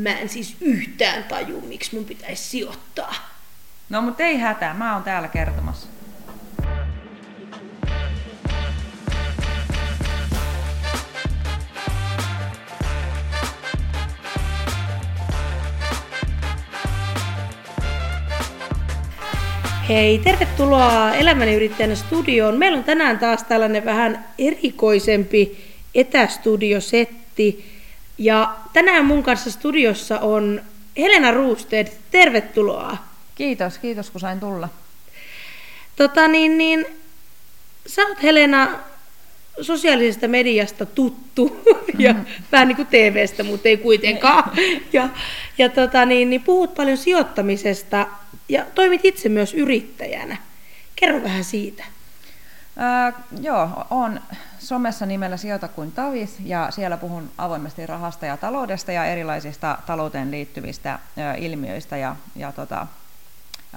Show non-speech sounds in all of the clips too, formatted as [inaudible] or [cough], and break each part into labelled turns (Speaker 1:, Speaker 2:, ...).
Speaker 1: mä en siis yhtään taju, miksi mun pitäisi sijoittaa.
Speaker 2: No mutta ei hätää, mä oon täällä kertomassa.
Speaker 1: Hei, tervetuloa Elämäni yrittäjänä studioon. Meillä on tänään taas tällainen vähän erikoisempi etästudiosetti. Ja tänään mun kanssa studiossa on Helena Ruusted. Tervetuloa.
Speaker 2: Kiitos, kiitos kun sain tulla.
Speaker 1: Tota niin, niin, sä oot Helena sosiaalisesta mediasta tuttu [laughs] ja mm-hmm. vähän niin kuin TVstä, mutta ei kuitenkaan. [laughs] ja, ja tota niin, niin puhut paljon sijoittamisesta ja toimit itse myös yrittäjänä. Kerro vähän siitä.
Speaker 2: Öö, joo, on somessa nimellä Sijoita kuin Tavis ja siellä puhun avoimesti rahasta ja taloudesta ja erilaisista talouteen liittyvistä ö, ilmiöistä ja, ja tota,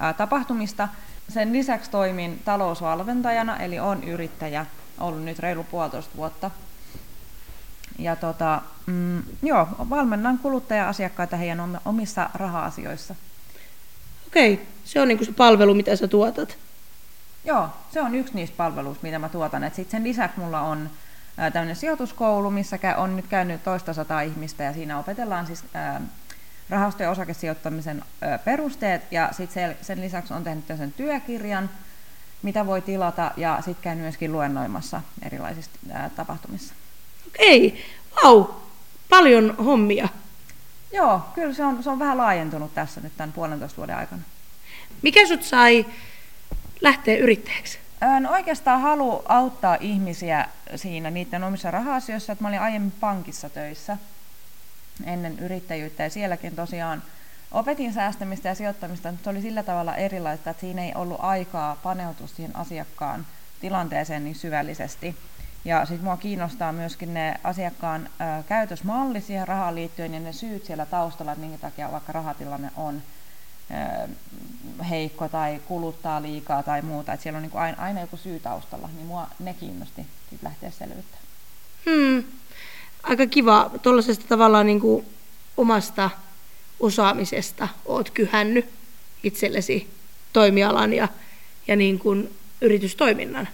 Speaker 2: ä, tapahtumista. Sen lisäksi toimin talousvalmentajana, eli on yrittäjä, ollut nyt reilu puolitoista vuotta. Ja tota, mm, joo, valmennan kuluttaja-asiakkaita heidän omissa raha-asioissa.
Speaker 1: Okei, se on niinku se palvelu, mitä sä tuotat.
Speaker 2: Joo, se on yksi niistä palveluista, mitä mä tuotan. Sitten sen lisäksi mulla on tämmöinen sijoituskoulu, missä on nyt käynyt toista sataa ihmistä ja siinä opetellaan siis rahasto- ja osakesijoittamisen perusteet ja sitten sen lisäksi on tehnyt sen työkirjan, mitä voi tilata ja sitten käyn myöskin luennoimassa erilaisissa tapahtumissa.
Speaker 1: Okei, vau, paljon hommia.
Speaker 2: Joo, kyllä se on, se on vähän laajentunut tässä nyt tämän puolentoista vuoden aikana.
Speaker 1: Mikä sut sai lähteä yrittäjäksi?
Speaker 2: No oikeastaan halu auttaa ihmisiä siinä niiden omissa raha-asioissa, että mä olin aiemmin pankissa töissä ennen yrittäjyyttä ja sielläkin tosiaan opetin säästämistä ja sijoittamista, mutta se oli sillä tavalla erilaista, että siinä ei ollut aikaa paneutua siihen asiakkaan tilanteeseen niin syvällisesti. Ja sitten mua kiinnostaa myöskin ne asiakkaan käytösmalli siihen rahaan liittyen ja ne syyt siellä taustalla, että minkä takia vaikka rahatilanne on heikko tai kuluttaa liikaa tai muuta, että siellä on niin aina, aina joku syy taustalla, niin mua ne kiinnosti sit lähteä selvittämään.
Speaker 1: Hmm. Aika kiva. Tuollaisesta tavallaan niin kuin omasta osaamisesta oot kyhännyt itsellesi toimialan ja, ja niin kuin yritystoiminnan.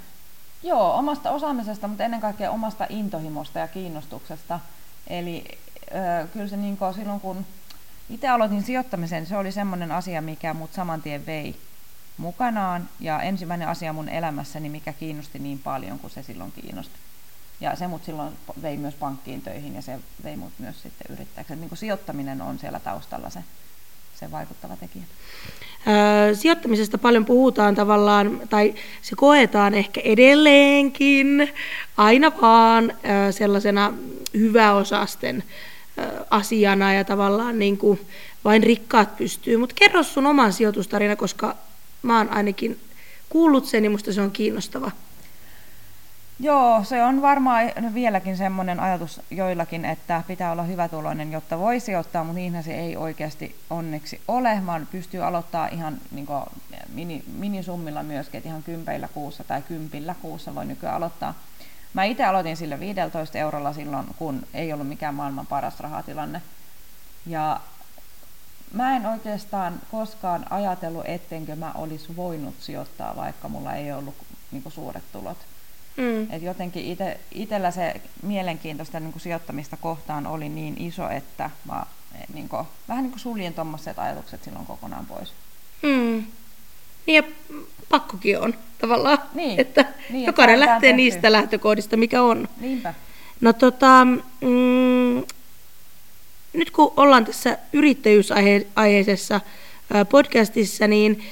Speaker 2: Joo, omasta osaamisesta, mutta ennen kaikkea omasta intohimosta ja kiinnostuksesta. Eli äh, kyllä se niin kuin silloin, kun itse aloitin sijoittamisen, se oli semmoinen asia, mikä mut saman tien vei mukanaan. Ja ensimmäinen asia mun elämässäni, mikä kiinnosti niin paljon kuin se silloin kiinnosti. Ja se mut silloin vei myös pankkiin töihin ja se vei mut myös sitten yrittäjäksi. Niin sijoittaminen on siellä taustalla se, se vaikuttava tekijä.
Speaker 1: Sijoittamisesta paljon puhutaan tavallaan, tai se koetaan ehkä edelleenkin aina vaan sellaisena hyväosasten asiana ja tavallaan niin kuin vain rikkaat pystyy. Mutta kerro sun oman sijoitustarina, koska mä oon ainakin kuullut sen ja musta se on kiinnostava.
Speaker 2: Joo, se on varmaan vieläkin semmoinen ajatus joillakin, että pitää olla hyvätuloinen, jotta voi sijoittaa, mutta niinhän se ei oikeasti onneksi ole, vaan pystyy aloittaa ihan niin mini, minisummilla myöskin, että ihan kympeillä kuussa tai kympillä kuussa voi nykyään aloittaa Mä itse aloitin sillä 15 eurolla silloin, kun ei ollut mikään maailman paras rahatilanne. Ja mä en oikeastaan koskaan ajatellut, ettenkö mä olisi voinut sijoittaa, vaikka mulla ei ollut niin kuin, suuret tulot. Mm. Et jotenkin ite, itellä se mielenkiintoista niin kuin, sijoittamista kohtaan oli niin iso, että mä niin kuin, vähän niin kuin suljen tuommoiset ajatukset silloin kokonaan pois.
Speaker 1: Mm. Niin ja pakkokin on tavallaan, niin, että niin, jokainen lähtee tehty. niistä lähtökohdista, mikä on.
Speaker 2: Niinpä.
Speaker 1: No tota, mm, nyt kun ollaan tässä yrittäjyysaiheisessa podcastissa, niin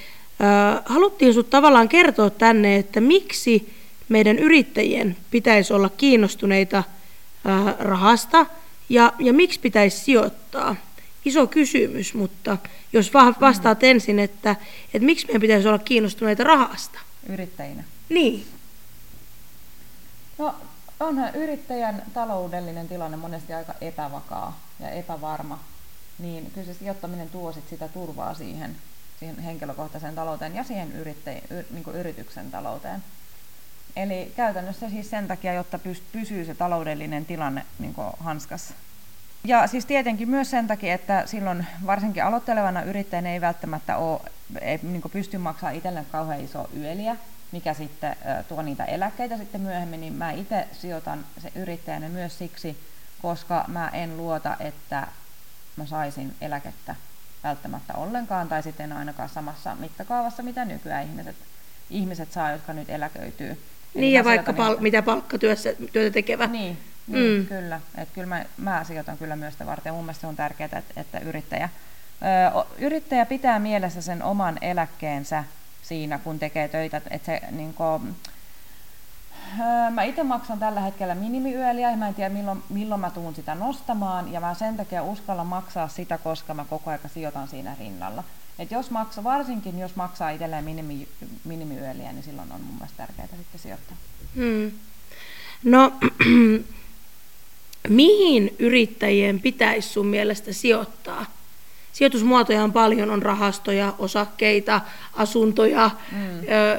Speaker 1: äh, haluttiin sinut tavallaan kertoa tänne, että miksi meidän yrittäjien pitäisi olla kiinnostuneita äh, rahasta ja, ja miksi pitäisi sijoittaa iso kysymys, mutta jos vastaat mm. ensin, että, että miksi meidän pitäisi olla kiinnostuneita rahasta?
Speaker 2: Yrittäjinä.
Speaker 1: Niin.
Speaker 2: No onhan yrittäjän taloudellinen tilanne monesti aika epävakaa ja epävarma, niin kyllä se sijoittaminen tuo sit sitä turvaa siihen, siihen henkilökohtaiseen talouteen ja siihen yrittäj- y, niin yrityksen talouteen. Eli käytännössä siis sen takia, jotta pysyy se taloudellinen tilanne niin hanskassa. Ja siis tietenkin myös sen takia, että silloin varsinkin aloittelevana yrittäjänä ei välttämättä ole, ei niin pysty maksamaan itselleen kauhean iso yöliä, mikä sitten tuo niitä eläkkeitä sitten myöhemmin, niin mä itse sijoitan se yrittäjänä myös siksi, koska mä en luota, että mä saisin eläkettä välttämättä ollenkaan, tai sitten ainakaan samassa mittakaavassa, mitä nykyään ihmiset, ihmiset saa, jotka nyt eläköityy.
Speaker 1: Niin, ja vaikka pal- mitä palkkatyössä työtä tekevä.
Speaker 2: Niin mm. kyllä. Että kyllä mä, mä sijoitan kyllä myös sitä varten. Mun mielestä se on tärkeää, että, että yrittäjä, ö, yrittäjä pitää mielessä sen oman eläkkeensä siinä, kun tekee töitä. Että se, niin kuin, Mä itse maksan tällä hetkellä minimiyöliä, mä en tiedä milloin, milloin mä tuun sitä nostamaan, ja mä sen takia uskallan maksaa sitä, koska mä koko ajan sijoitan siinä rinnalla. Et jos maksa, varsinkin jos maksaa itselleen minimi, minimiyöliä, niin silloin on mun mielestä tärkeää sitten sijoittaa.
Speaker 1: Hmm. No, [clears throat] mihin yrittäjien pitäisi sun mielestä sijoittaa? Sijoitusmuotoja on paljon, on rahastoja, osakkeita, asuntoja, mm.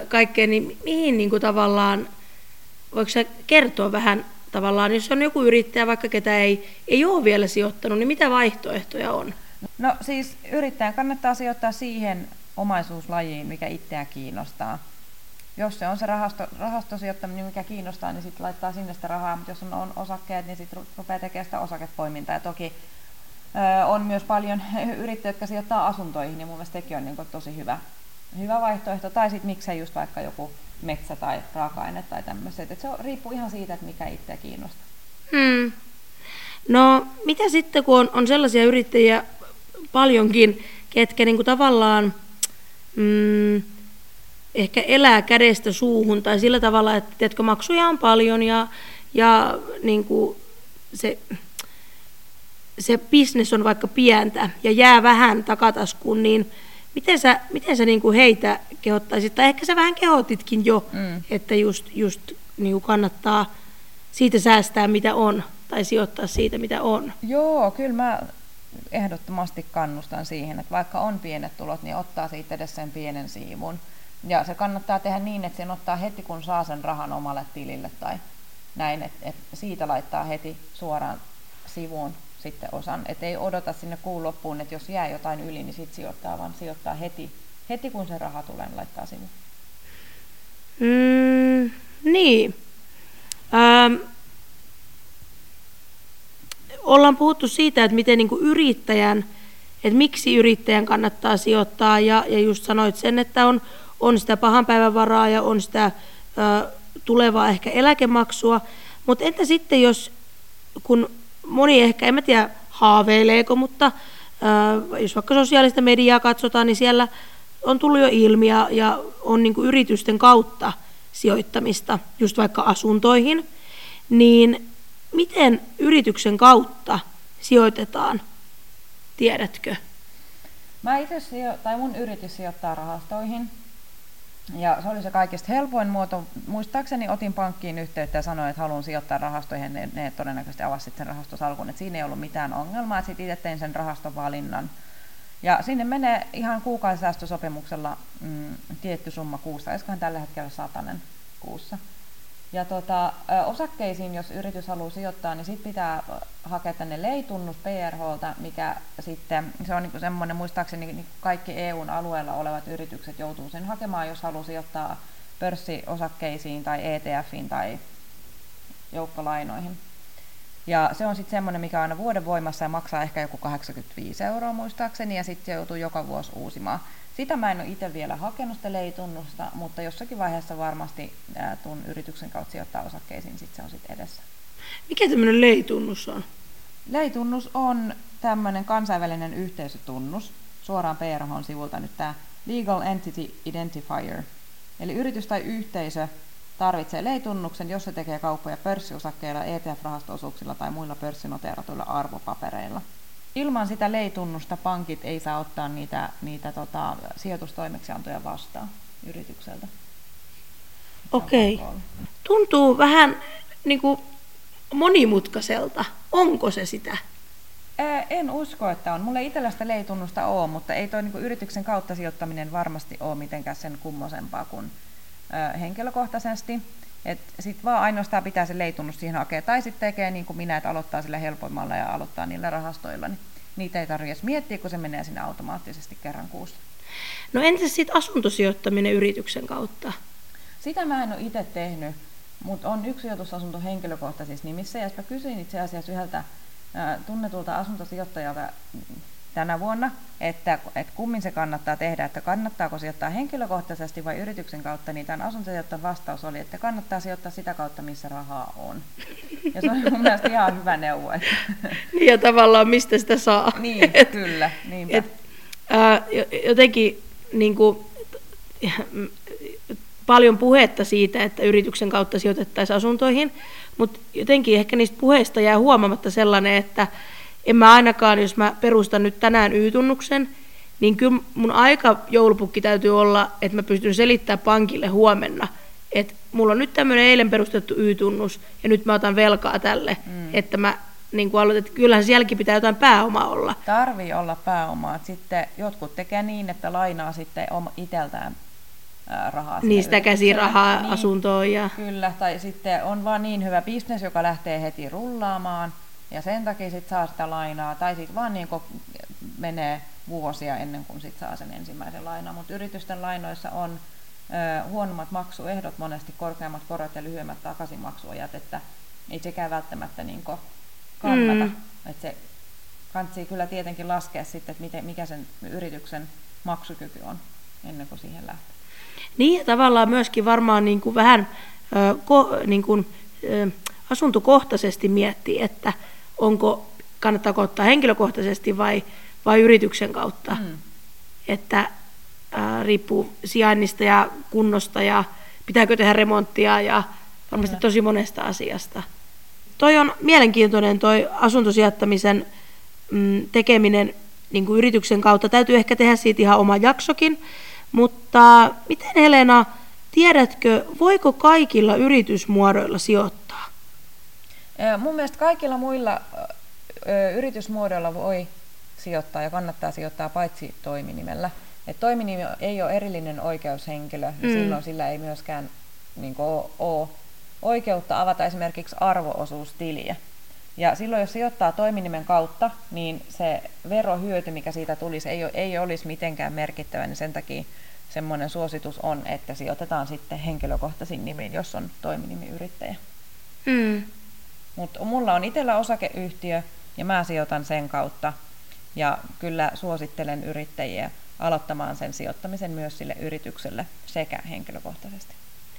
Speaker 1: kaikkea, niin mihin niin kuin tavallaan voiko sä kertoa vähän tavallaan, jos on joku yrittäjä, vaikka ketä ei, ei ole vielä sijoittanut, niin mitä vaihtoehtoja on?
Speaker 2: No siis yrittäjän kannattaa sijoittaa siihen omaisuuslajiin, mikä itseä kiinnostaa. Jos se on se rahasto, rahastosijoittaminen, mikä kiinnostaa, niin sitten laittaa sinne sitä rahaa, mutta jos on, on osakkeet, niin sitten rupeaa tekemään sitä osakepoimintaa. Ja toki ö, on myös paljon [laughs] yrittäjiä, jotka sijoittaa asuntoihin, niin mun mielestä sekin on niin tosi hyvä, hyvä vaihtoehto. Tai sitten miksei just vaikka joku metsä tai raaka-aine tai tämmöiset. Et se riippuu ihan siitä, että mikä itseä kiinnostaa.
Speaker 1: Hmm. No mitä sitten, kun on, on sellaisia yrittäjiä paljonkin, ketkä niinku tavallaan mm, ehkä elää kädestä suuhun tai sillä tavalla, että tiedätkö, maksuja on paljon ja, ja niinku se, se bisnes on vaikka pientä ja jää vähän takataskuun, niin Miten sä, miten sä niin kuin heitä kehottaisit, tai ehkä sä vähän kehotitkin jo, mm. että just, just niin kuin kannattaa siitä säästää, mitä on, tai sijoittaa siitä, mitä on?
Speaker 2: Joo, kyllä mä ehdottomasti kannustan siihen, että vaikka on pienet tulot, niin ottaa siitä edes sen pienen siivun. Ja se kannattaa tehdä niin, että sen ottaa heti, kun saa sen rahan omalle tilille tai näin, että, että siitä laittaa heti suoraan sivuun sitten osan. Että ei odota sinne kuun loppuun, että jos jää jotain yli, niin sitten sijoittaa, vaan sijoittaa heti, heti kun se raha tulee, niin laittaa sinne.
Speaker 1: Mm, niin. Ähm, ollaan puhuttu siitä, että miten niin kuin yrittäjän, että miksi yrittäjän kannattaa sijoittaa, ja, ja just sanoit sen, että on, on sitä pahan päivän varaa ja on sitä ö, tulevaa ehkä eläkemaksua, mutta entä sitten, jos kun moni ehkä, en mä tiedä haaveileeko, mutta äh, jos vaikka sosiaalista mediaa katsotaan, niin siellä on tullut jo ilmi ja, ja on niin yritysten kautta sijoittamista, just vaikka asuntoihin, niin miten yrityksen kautta sijoitetaan, tiedätkö?
Speaker 2: Mä itse tai mun yritys sijoittaa rahastoihin, ja se oli se kaikista helpoin muoto. Muistaakseni otin pankkiin yhteyttä ja sanoin, että haluan sijoittaa rahastoihin. Ne, ne todennäköisesti avasivat sen rahastosalkun. Että siinä ei ollut mitään ongelmaa. Sitten itse tein sen rahastovalinnan. Ja sinne menee ihan kuukausisäästösopimuksella mm, tietty summa kuussa. Olisikohan tällä hetkellä satanen kuussa. Ja tota, osakkeisiin, jos yritys haluaa sijoittaa, niin sitten pitää hakea tänne leitunnus PRHlta, mikä sitten, se on niinku semmoinen, muistaakseni niin kaikki EUn alueella olevat yritykset joutuu sen hakemaan, jos haluaa sijoittaa pörssiosakkeisiin tai ETFiin tai joukkolainoihin. Ja se on sitten semmoinen, mikä on aina vuoden voimassa ja maksaa ehkä joku 85 euroa muistaakseni, ja sitten se joutuu joka vuosi uusimaan. Sitä mä en ole itse vielä hakenut sitä leitunnusta, mutta jossakin vaiheessa varmasti tuun yrityksen kautta sijoittaa osakkeisiin, sitten se on sitten edessä.
Speaker 1: Mikä tämmöinen leitunnus on?
Speaker 2: Leitunnus on tämmöinen kansainvälinen yhteisötunnus, suoraan PRH-sivulta nyt tämä Legal Entity Identifier. Eli yritys tai yhteisö tarvitsee leitunnuksen, jos se tekee kauppoja pörssiosakkeilla, ETF-rahastoosuuksilla tai muilla pörssinoteeratuilla arvopapereilla ilman sitä leitunnusta pankit ei saa ottaa niitä, niitä tota, sijoitustoimeksiantoja vastaan yritykseltä.
Speaker 1: Okei. Okay. Tuntuu vähän niin kuin monimutkaiselta. Onko se sitä?
Speaker 2: En usko, että on. Mulla ei itsellä sitä leitunnusta ole, mutta ei toi niin yrityksen kautta sijoittaminen varmasti ole mitenkään sen kummosempaa kuin henkilökohtaisesti. Sitten vaan ainoastaan pitää se leitunnus siihen hakea. Tai sitten tekee niin kuin minä, että aloittaa sillä helpoimmalla ja aloittaa niillä rahastoilla. Niin niitä ei tarvitse miettiä, kun se menee sinne automaattisesti kerran kuussa.
Speaker 1: No entäs sitten asuntosijoittaminen yrityksen kautta?
Speaker 2: Sitä mä en ole itse tehnyt, mutta on yksi sijoitusasunto henkilökohtaisissa nimissä. Ja mä kysyin itse asiassa yhdeltä tunnetulta asuntosijoittajalta tänä vuonna, että, että kummin se kannattaa tehdä, että kannattaako sijoittaa henkilökohtaisesti vai yrityksen kautta, niin tämän asuntosijoittajan vastaus oli, että kannattaa sijoittaa sitä kautta, missä rahaa on. Ja se on mun mielestä ihan hyvä neuvo. Että...
Speaker 1: Niin ja tavallaan mistä sitä saa.
Speaker 2: Niin, [laughs] kyllä, niinpä. Et,
Speaker 1: ää, jotenkin niin kuin, paljon puhetta siitä, että yrityksen kautta sijoitettaisiin asuntoihin, mutta jotenkin ehkä niistä puheista jää huomaamatta sellainen, että en mä ainakaan, jos mä perustan nyt tänään Y-tunnuksen, niin kyllä mun aika joulupukki täytyy olla, että mä pystyn selittämään pankille huomenna, että mulla on nyt tämmöinen eilen perustettu Y-tunnus ja nyt mä otan velkaa tälle, mm. että mä niin kuin aloitin, että kyllähän sielläkin pitää jotain pääomaa olla.
Speaker 2: Tarvii olla pääomaa. Sitten jotkut tekee niin, että lainaa sitten itseltään rahaa.
Speaker 1: Niistä käsirahaa niin, asuntoon. Ja...
Speaker 2: Kyllä, tai sitten on vaan niin hyvä bisnes, joka lähtee heti rullaamaan, ja sen takia sitten saa sitä lainaa, tai sitten vaan niin menee vuosia ennen kuin sit saa sen ensimmäisen lainan. Mutta yritysten lainoissa on ö, huonommat maksuehdot, monesti korkeammat korot ja lyhyemmät takaisinmaksuajat, että ei sekään välttämättä niin kannata. Mm. Et se kansi kyllä tietenkin laskea sitten, että miten, mikä sen yrityksen maksukyky on ennen kuin siihen lähtee.
Speaker 1: Niin ja tavallaan myöskin varmaan niin kuin vähän ö, ko, niin kuin, ö, asuntokohtaisesti miettiä, että onko, kannattaako ottaa henkilökohtaisesti vai, vai yrityksen kautta. Mm. Että ää, riippuu sijainnista ja kunnosta ja pitääkö tehdä remonttia ja varmasti mm. tosi monesta asiasta. Toi on mielenkiintoinen toi asuntosijoittamisen mm, tekeminen niin kuin yrityksen kautta. Täytyy ehkä tehdä siitä ihan oma jaksokin, mutta miten Helena, tiedätkö, voiko kaikilla yritysmuodoilla sijoittaa?
Speaker 2: Mun mielestä kaikilla muilla yritysmuodoilla voi sijoittaa ja kannattaa sijoittaa paitsi toiminimellä. Et toiminimi ei ole erillinen oikeushenkilö ja mm. silloin sillä ei myöskään niin ole oikeutta avata esimerkiksi arvoosuustiliä. Ja silloin, jos sijoittaa toiminimen kautta, niin se verohyöty, mikä siitä tulisi, ei, ei olisi mitenkään merkittävä, niin sen takia semmoinen suositus on, että sijoitetaan sitten henkilökohtaisin nimiin, jos on toiminimiyrittäjä. Mm. Mutta mulla on itsellä osakeyhtiö ja mä sijoitan sen kautta. Ja kyllä suosittelen yrittäjiä aloittamaan sen sijoittamisen myös sille yritykselle sekä henkilökohtaisesti.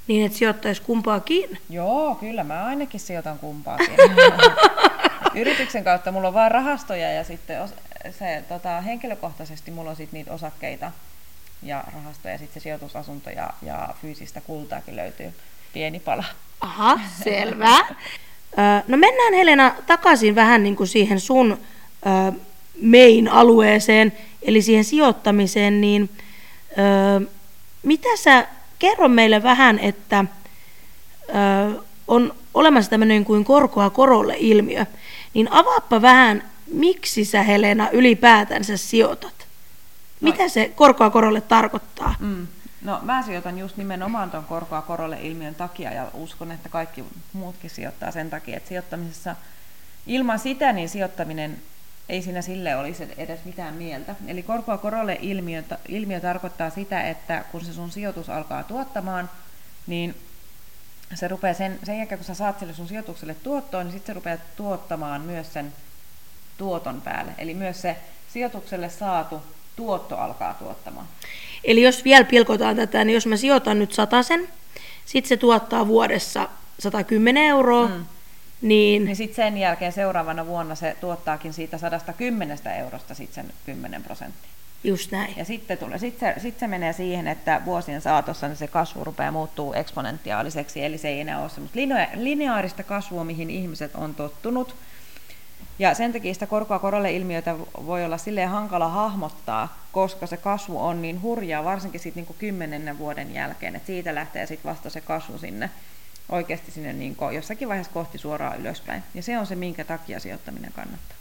Speaker 1: Niin, että sijoittaisi kumpaakin?
Speaker 2: Joo, kyllä mä ainakin sijoitan kumpaakin. [laughs] Yrityksen kautta mulla on vain rahastoja ja sitten se, tota, henkilökohtaisesti mulla on sit niitä osakkeita ja rahastoja, sitten se sijoitusasunto ja, ja fyysistä kultaakin löytyy pieni pala.
Speaker 1: Aha, selvä. [laughs] No mennään Helena takaisin vähän niin kuin siihen sun main alueeseen, eli siihen sijoittamiseen, niin mitä sä, kerro meille vähän, että on olemassa tämmöinen kuin korkoa korolle ilmiö, niin avaappa vähän, miksi sä Helena ylipäätänsä sijoitat? Mitä se korkoa korolle tarkoittaa?
Speaker 2: Mm. No mä sijoitan just nimenomaan tuon korkoa korolle ilmiön takia ja uskon, että kaikki muutkin sijoittaa sen takia, että sijoittamisessa ilman sitä niin sijoittaminen ei siinä sille olisi edes mitään mieltä. Eli korkoa korolle ilmiö, ilmiö tarkoittaa sitä, että kun se sun sijoitus alkaa tuottamaan, niin se rupeaa sen, sen jälkeen, kun sä saat sille sun sijoitukselle tuottoon, niin sitten se rupeaa tuottamaan myös sen tuoton päälle. Eli myös se sijoitukselle saatu tuotto alkaa tuottamaan.
Speaker 1: Eli jos vielä pilkotaan tätä, niin jos mä sijoitan nyt sen, sitten se tuottaa vuodessa 110 euroa, mm. niin...
Speaker 2: niin sitten sen jälkeen seuraavana vuonna se tuottaakin siitä 110 eurosta sitten sen 10 prosenttia.
Speaker 1: Just näin.
Speaker 2: Ja sitten, tulee, sitten, se, sitten se menee siihen, että vuosien saatossa niin se kasvu rupeaa muuttuu eksponentiaaliseksi, eli se ei enää ole semmoista lineaarista kasvua, mihin ihmiset on tottunut, ja sen takia sitä korkoa korolle ilmiötä voi olla silleen hankala hahmottaa, koska se kasvu on niin hurjaa, varsinkin sitten niin kymmenennen vuoden jälkeen, että siitä lähtee sitten vasta se kasvu sinne oikeasti sinne niin jossakin vaiheessa kohti suoraan ylöspäin. Ja se on se, minkä takia sijoittaminen kannattaa.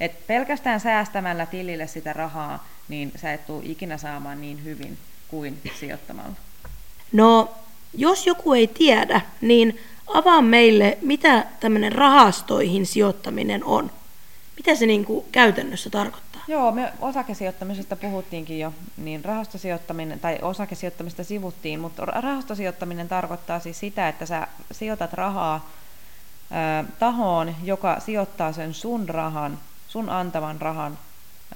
Speaker 2: Et pelkästään säästämällä tilille sitä rahaa, niin sä et tule ikinä saamaan niin hyvin kuin sijoittamalla.
Speaker 1: No, jos joku ei tiedä, niin avaa meille, mitä tämmöinen rahastoihin sijoittaminen on. Mitä se niin kuin käytännössä tarkoittaa?
Speaker 2: Joo, me osakesijoittamisesta puhuttiinkin jo, niin rahastosijoittaminen, tai osakesijoittamista sivuttiin, mutta rahastosijoittaminen tarkoittaa siis sitä, että sä sijoitat rahaa ä, tahoon, joka sijoittaa sen sun rahan, sun antavan rahan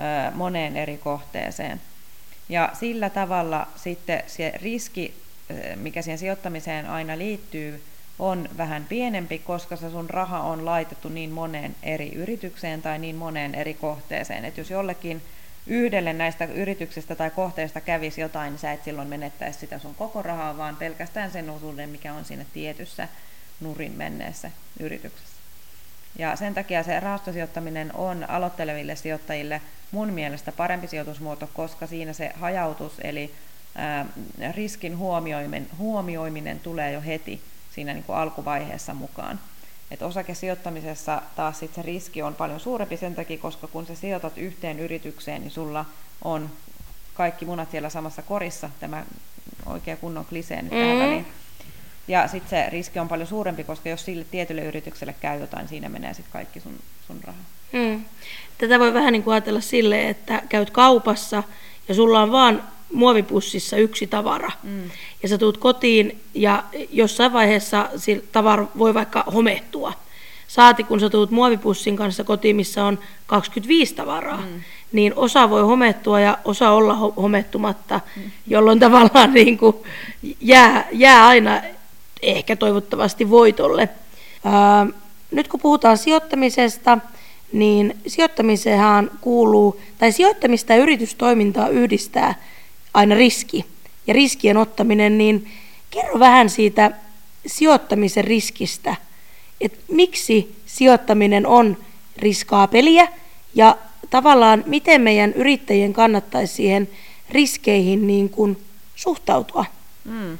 Speaker 2: ä, moneen eri kohteeseen. Ja sillä tavalla sitten se riski, mikä siihen sijoittamiseen aina liittyy, on vähän pienempi, koska se sun raha on laitettu niin moneen eri yritykseen tai niin moneen eri kohteeseen. Että jos jollekin yhdelle näistä yrityksistä tai kohteista kävisi jotain, niin sä et silloin menettäisi sitä sun koko rahaa, vaan pelkästään sen osuuden, mikä on siinä tietyssä nurin menneessä yrityksessä. Ja sen takia se rahastosijoittaminen on aloitteleville sijoittajille mun mielestä parempi sijoitusmuoto, koska siinä se hajautus eli riskin huomioiminen, huomioiminen tulee jo heti siinä niin kuin alkuvaiheessa mukaan. Et osakesijoittamisessa taas sit se riski on paljon suurempi sen takia, koska kun sä sijoitat yhteen yritykseen, niin sulla on kaikki munat siellä samassa korissa, tämä oikea kunnon klisee nyt mm. tähän väliin. Ja sitten se riski on paljon suurempi, koska jos sille tietylle yritykselle käy jotain, niin siinä menee sitten kaikki sun, sun raha.
Speaker 1: Mm. Tätä voi vähän niin kuin ajatella silleen, että käyt kaupassa ja sulla on vaan muovipussissa yksi tavara. Mm. Ja sä tuut kotiin ja jossain vaiheessa tavara voi vaikka homettua. Saati kun sä tuut muovipussin kanssa kotiin, missä on 25 tavaraa, mm. niin osa voi homettua ja osa olla homettumatta, mm. jolloin tavallaan [laughs] niin kuin jää, jää aina ehkä toivottavasti voitolle. Ää, nyt kun puhutaan sijoittamisesta, niin sijoittamiseen kuuluu, tai sijoittamista ja yritystoimintaa yhdistää aina riski ja riskien ottaminen, niin kerro vähän siitä sijoittamisen riskistä, että miksi sijoittaminen on riskaa peliä ja tavallaan miten meidän yrittäjien kannattaisi siihen riskeihin niin kuin suhtautua. Mm.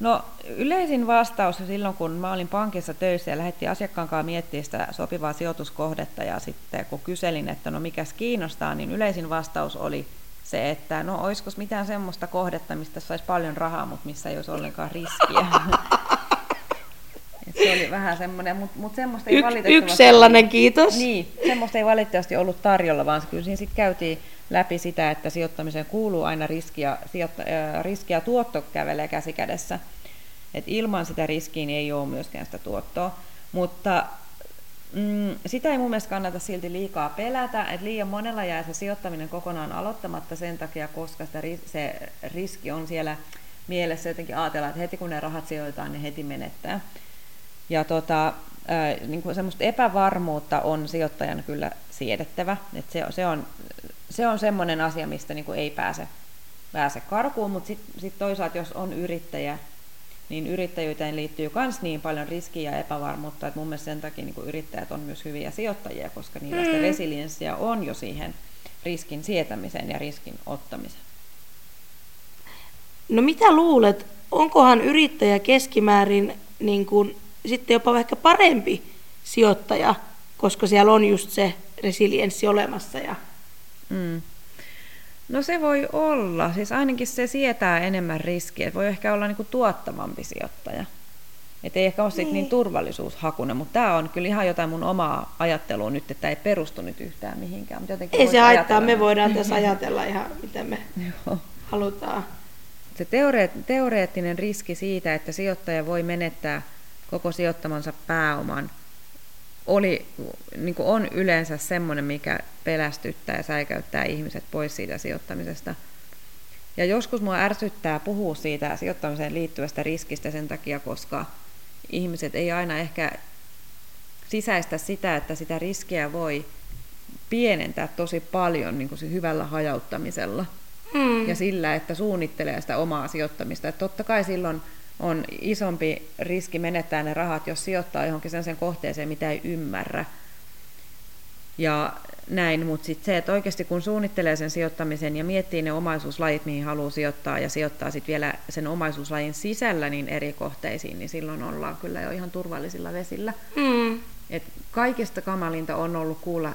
Speaker 2: No yleisin vastaus silloin, kun mä olin pankissa töissä ja lähdettiin asiakkaan kanssa miettimään sitä sopivaa sijoituskohdetta ja sitten kun kyselin, että no mikäs kiinnostaa, niin yleisin vastaus oli se, että no olisiko mitään semmoista kohdetta, mistä saisi paljon rahaa, mutta missä ei olisi ollenkaan riskiä. [laughs] Et se oli vähän semmoinen, mutta mut semmoista ei
Speaker 1: y- valitettavasti... Yksi sellainen, kiitos.
Speaker 2: Niin, semmoista ei valitettavasti ollut tarjolla, vaan kyllä siinä sitten käytiin läpi sitä, että sijoittamiseen kuuluu aina riski ja, sijoitta, äh, riski ja tuotto kävelee käsi kädessä. Et ilman sitä riskiä niin ei ole myöskään sitä tuottoa. Mutta mm, sitä ei mun mielestä kannata silti liikaa pelätä, että liian monella jää se sijoittaminen kokonaan aloittamatta sen takia, koska sitä, se riski on siellä mielessä jotenkin ajatella, että heti kun ne rahat sijoitetaan, niin heti menettää. Ja tota, ää, niin kuin semmoista epävarmuutta on sijoittajan kyllä siedettävä. että se, se, on, se on semmoinen asia, mistä niin kuin ei pääse, pääse karkuun, mutta sitten sit toisaalta jos on yrittäjä, niin yrittäjyyteen liittyy myös niin paljon riskiä ja epävarmuutta, että mun mielestä sen takia niin yrittäjät on myös hyviä sijoittajia, koska niillä mm. sitä resilienssiä on jo siihen riskin sietämiseen ja riskin ottamiseen.
Speaker 1: No mitä luulet, onkohan yrittäjä keskimäärin niin kuin, sitten jopa ehkä parempi sijoittaja, koska siellä on just se resilienssi olemassa? Ja... Mm.
Speaker 2: No se voi olla. Siis ainakin se sietää enemmän riskiä. Voi ehkä olla niinku tuottavampi sijoittaja. Että ei ehkä ole niin. niin turvallisuushakunen, mutta tämä on kyllä ihan jotain mun omaa ajattelua nyt, että ei perustu nyt yhtään mihinkään. Mutta
Speaker 1: ei se haittaa, me voidaan tässä [laughs] ajatella ihan miten me halutaan.
Speaker 2: Se teoreet, teoreettinen riski siitä, että sijoittaja voi menettää koko sijoittamansa pääoman – oli, niin on yleensä semmoinen, mikä pelästyttää ja säikäyttää ihmiset pois siitä sijoittamisesta. Ja joskus mua ärsyttää puhua siitä sijoittamiseen liittyvästä riskistä sen takia, koska ihmiset ei aina ehkä sisäistä sitä, että sitä riskiä voi pienentää tosi paljon niin kuin hyvällä hajauttamisella. Hmm. Ja sillä, että suunnittelee sitä omaa sijoittamista. Että totta kai silloin on isompi riski menettää ne rahat, jos sijoittaa johonkin sen kohteeseen, mitä ei ymmärrä. Ja näin, mutta sitten se, että oikeasti kun suunnittelee sen sijoittamisen ja miettii ne omaisuuslajit, mihin haluaa sijoittaa, ja sijoittaa sitten vielä sen omaisuuslajin sisällä niin eri kohteisiin, niin silloin ollaan kyllä jo ihan turvallisilla vesillä. Mm. Et kaikista kamalinta on ollut kuulla,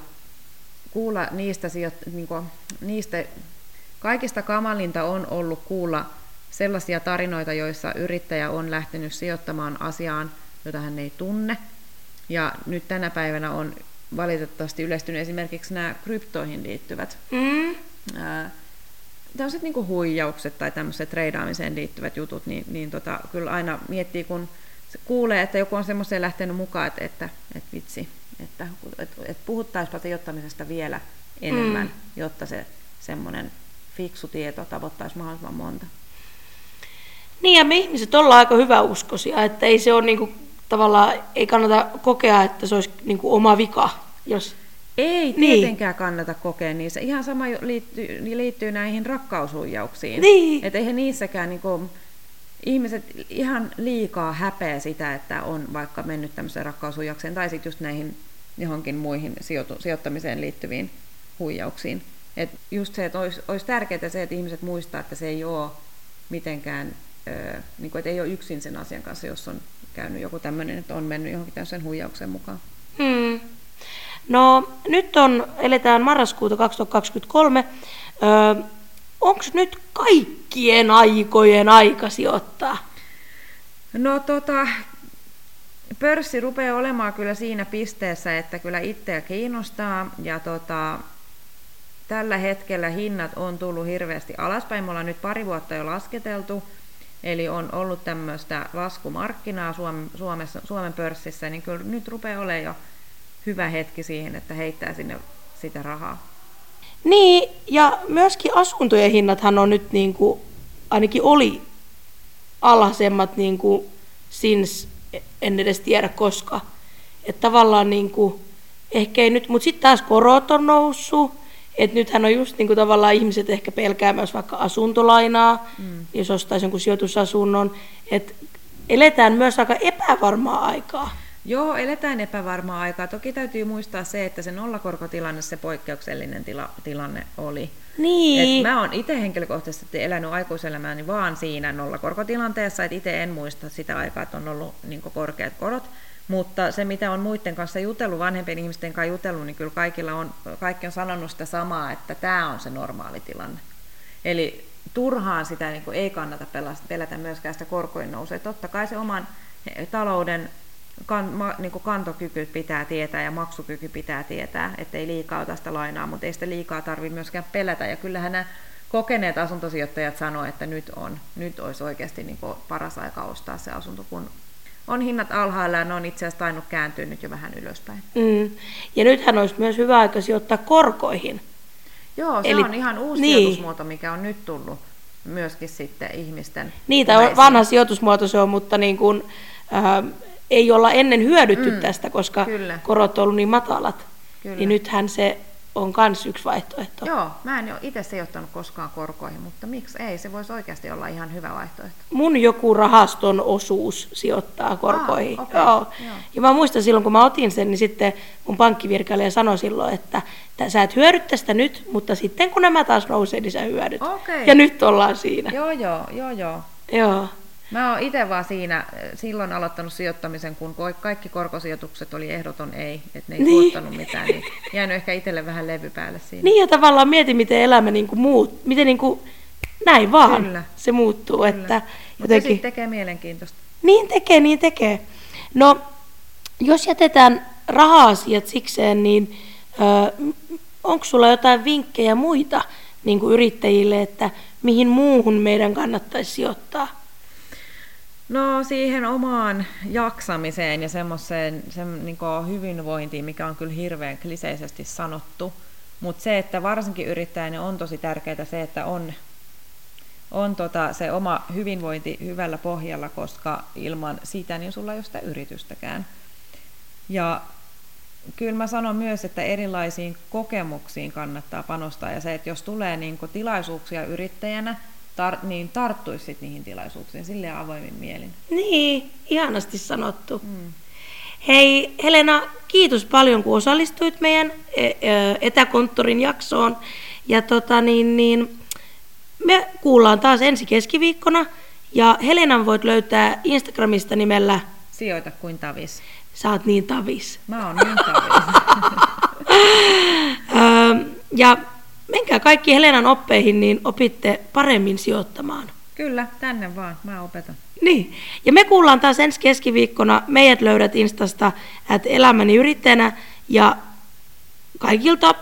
Speaker 2: kuulla niistä, sijoit, niin kuin, niistä, kaikista kamalinta on ollut kuulla sellaisia tarinoita, joissa yrittäjä on lähtenyt sijoittamaan asiaan, jota hän ei tunne. Ja nyt tänä päivänä on valitettavasti yleistynyt esimerkiksi nämä kryptoihin liittyvät
Speaker 1: Mm.
Speaker 2: ää, tämmöiset niin huijaukset tai tämmöiset treidaamiseen liittyvät jutut, niin, niin tota, kyllä aina miettii, kun kuulee, että joku on semmoiseen lähtenyt mukaan, että, että, että vitsi, että, että, että puhuttaisiinpa sijoittamisesta vielä enemmän, mm. jotta se semmoinen fiksu tieto tavoittaisi mahdollisimman monta.
Speaker 1: Niin ja me ihmiset ollaan aika hyväuskoisia, että ei se ole niinku, tavallaan, ei kannata kokea, että se olisi niinku oma vika, jos
Speaker 2: Ei
Speaker 1: Niin.
Speaker 2: tietenkään kannata kokea niissä. Ihan sama jo liittyy, niin liittyy näihin rakkaushuijauksiin.
Speaker 1: Niin.
Speaker 2: Että eihän niissäkään niinku, ihmiset ihan liikaa häpeä sitä, että on vaikka mennyt tämmöiseen rakkaushuijaukseen tai sitten just näihin johonkin muihin sijoitu, sijoittamiseen liittyviin huijauksiin. Et just se, että olisi, olisi tärkeää se, että ihmiset muistaa, että se ei ole mitenkään, niin kuin, että ei ole yksin sen asian kanssa, jos on käynyt joku tämmöinen, että on mennyt johonkin tämmöisen huijaukseen mukaan.
Speaker 1: Hmm. No nyt on, eletään marraskuuta 2023. Öö, Onko nyt kaikkien aikojen aika sijoittaa?
Speaker 2: No tota, pörssi rupeaa olemaan kyllä siinä pisteessä, että kyllä itseä kiinnostaa ja tota, tällä hetkellä hinnat on tullut hirveästi alaspäin. Me ollaan nyt pari vuotta jo lasketeltu, eli on ollut tämmöistä laskumarkkinaa Suomessa, Suomen pörssissä, niin kyllä nyt rupeaa olemaan jo hyvä hetki siihen, että heittää sinne sitä rahaa.
Speaker 1: Niin, ja myöskin asuntojen hinnathan on nyt niin kuin, ainakin oli alhaisemmat niin kuin since, en edes tiedä koska. Että tavallaan niin kuin, ehkä ei nyt, mutta sitten taas korot on noussut, että nythän on just niin kuin tavallaan ihmiset ehkä pelkää myös vaikka asuntolainaa, mm. jos ostaisi jonkun sijoitusasunnon, että eletään myös aika epävarmaa aikaa.
Speaker 2: Joo, eletään epävarmaa aikaa. Toki täytyy muistaa se, että se nollakorkotilanne, se poikkeuksellinen tila, tilanne oli.
Speaker 1: Niin.
Speaker 2: Et mä oon itse henkilökohtaisesti elänyt aikuiselämääni vaan siinä nollakorkotilanteessa, että itse en muista sitä aikaa, että on ollut niin korkeat korot. Mutta se, mitä on muiden kanssa jutellut, vanhempien ihmisten kanssa jutellut, niin kyllä kaikilla on, kaikki on sanonut sitä samaa, että tämä on se normaali tilanne. Eli turhaan sitä niin kuin, ei kannata pelätä, myöskään sitä korkojen nousua. Totta kai se oman talouden kan, ma, niin kuin kantokyky pitää tietää ja maksukyky pitää tietää, ettei liikaa ota sitä lainaa, mutta ei sitä liikaa tarvitse myöskään pelätä. Ja kyllähän nämä kokeneet asuntosijoittajat sanoo, että nyt on, nyt olisi oikeasti niin kuin paras aika ostaa se asunto, kun on hinnat alhaalla ja ne on itse asiassa tainnut kääntyä nyt jo vähän ylöspäin.
Speaker 1: Mm. Ja nythän olisi myös hyvä aika sijoittaa korkoihin.
Speaker 2: Joo, se
Speaker 1: Eli-
Speaker 2: on ihan uusi
Speaker 1: niin.
Speaker 2: sijoitusmuoto, mikä on nyt tullut myöskin sitten ihmisten
Speaker 1: Niitä on vanha sijoitusmuoto se on, mutta niin kuin, äh, ei olla ennen hyödytty mm, tästä, koska
Speaker 2: kyllä.
Speaker 1: korot on ollut niin matalat.
Speaker 2: Kyllä.
Speaker 1: Niin nythän se on myös yksi vaihtoehto.
Speaker 2: Joo, mä en ole itse sijoittanut koskaan korkoihin, mutta miksi ei? Se voisi oikeasti olla ihan hyvä vaihtoehto.
Speaker 1: Mun joku rahaston osuus sijoittaa korkoihin.
Speaker 2: Ah, okei,
Speaker 1: Joo.
Speaker 2: joo.
Speaker 1: Ja mä muistan silloin, kun mä otin sen, niin sitten mun pankkivirkailija sanoi silloin, että tä- sä et hyödy tästä nyt, mutta sitten kun nämä taas nousee, niin sä hyödyt.
Speaker 2: Okei.
Speaker 1: Ja nyt ollaan siinä.
Speaker 2: Joo, joo, joo, joo.
Speaker 1: Joo.
Speaker 2: Mä oon itse vaan siinä eh, silloin aloittanut sijoittamisen, kun kaikki korkosijoitukset oli ehdoton ei, että ne ei
Speaker 1: Niin.
Speaker 2: tuottanut mitään, niin jäänyt ehkä itselle vähän levy päälle siinä.
Speaker 1: Niin ja tavallaan mieti, miten elämä niin kuin muut, miten niin kuin, näin vaan
Speaker 2: Kyllä.
Speaker 1: se muuttuu. Että
Speaker 2: Mutta se
Speaker 1: jotenkin,
Speaker 2: sitten tekee mielenkiintoista.
Speaker 1: niin tekee, niin tekee. No, jos jätetään raha-asiat sikseen, niin onko sulla jotain vinkkejä muita niin kuin yrittäjille, että mihin muuhun meidän kannattaisi sijoittaa?
Speaker 2: No siihen omaan jaksamiseen ja semmoiseen sen, niin hyvinvointiin, mikä on kyllä hirveän kliseisesti sanottu. Mutta se, että varsinkin yrittäjänä on tosi tärkeää se, että on, on tota, se oma hyvinvointi hyvällä pohjalla, koska ilman sitä niin sulla ei ole sitä yritystäkään. Ja kyllä mä sanon myös, että erilaisiin kokemuksiin kannattaa panostaa ja se, että jos tulee niin tilaisuuksia yrittäjänä, tar- niin tarttuisit niihin tilaisuuksiin silleen avoimin mielin.
Speaker 1: Niin, ihanasti sanottu. Mm. Hei Helena, kiitos paljon kun osallistuit meidän e- e- etäkonttorin jaksoon. Ja tota niin, niin, me kuullaan taas ensi keskiviikkona. Ja Helenan voit löytää Instagramista nimellä
Speaker 2: Sijoita kuin tavis.
Speaker 1: Sä oot niin tavis.
Speaker 2: Mä oon niin tavis. [laughs]
Speaker 1: Ja menkää kaikki Helenan oppeihin, niin opitte paremmin sijoittamaan.
Speaker 2: Kyllä, tänne vaan, mä opetan.
Speaker 1: Niin, ja me kuullaan taas ensi keskiviikkona. Meidät löydät Instasta, että elämäni yrittäjänä ja kaikilta,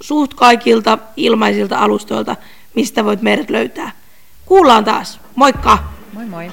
Speaker 1: suht kaikilta ilmaisilta alustoilta, mistä voit meidät löytää. Kuullaan taas. Moikka!
Speaker 2: Moi moi!